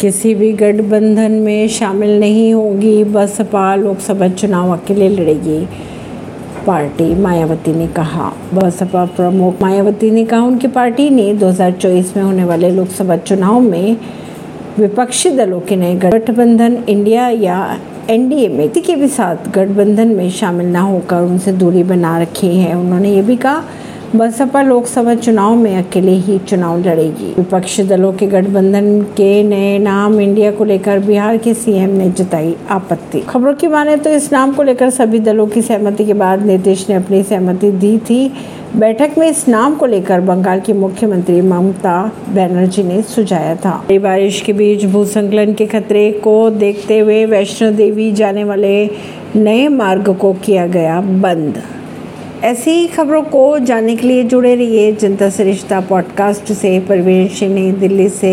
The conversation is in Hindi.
किसी भी गठबंधन में शामिल नहीं होगी बसपा लोकसभा चुनाव अकेले लड़ेगी, पार्टी, मायावती ने कहा। बसपा प्रमुख मायावती ने कहा, उनकी पार्टी ने 2024 में होने वाले लोकसभा चुनाव में विपक्षी दलों के नए गठबंधन, इंडिया या एनडीए में, किसी के भी साथ गठबंधन में शामिल ना होकर उनसे दूरी बना रखी है। उन्होंने ये भी कहा बसपा लोकसभा चुनाव में अकेले ही चुनाव लड़ेगी। विपक्षी दलों के गठबंधन के नए नाम इंडिया को लेकर बिहार के सीएम ने जताई आपत्ति। खबरों की माने तो इस नाम को लेकर सभी दलों की सहमति के बाद नीतीश ने अपनी सहमति दी थी। बैठक में इस नाम को लेकर बंगाल की मुख्यमंत्री ममता बनर्जी ने सुझाया था। बारिश के बीच भूसंकलन के खतरे को देखते हुए वैष्णो देवी जाने वाले नए मार्ग को किया गया बंद। ऐसी ही खबरों को जानने के लिए जुड़े रहिए जनता सरिश्ता पॉडकास्ट से, परवीन नई दिल्ली से।